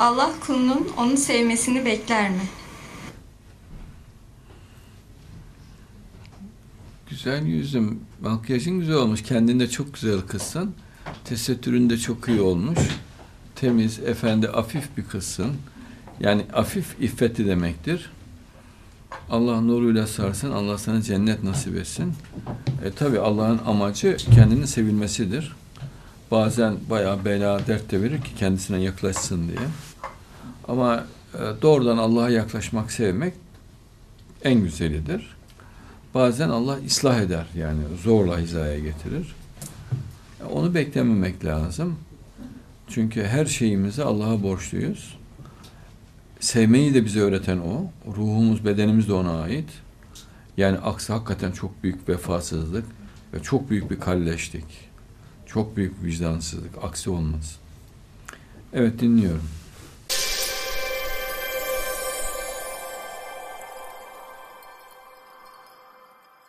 Allah kulunun onu sevmesini bekler mi? Güzel yüzüm. Makyajın güzel olmuş. Kendinde çok güzel kızsın. Tesettürün de çok iyi olmuş. Temiz, efendi, afif bir kızsın. Yani afif iffeti demektir. Allah nuruyla sarsın. Allah sana cennet nasip etsin. E tabi Allah'ın amacı kendinin sevilmesidir. Bazen bayağı bela dert de verir ki kendisine yaklaşsın diye. Ama e, doğrudan Allah'a yaklaşmak, sevmek en güzelidir. Bazen Allah ıslah eder yani zorla hizaya getirir. Onu beklememek lazım. Çünkü her şeyimizi Allah'a borçluyuz. Sevmeyi de bize öğreten O. Ruhumuz, bedenimiz de ona ait. Yani aksi hakikaten çok büyük vefasızlık ve çok büyük bir kalleşlik. Çok büyük vicdansızlık. Aksi olmaz. Evet dinliyorum.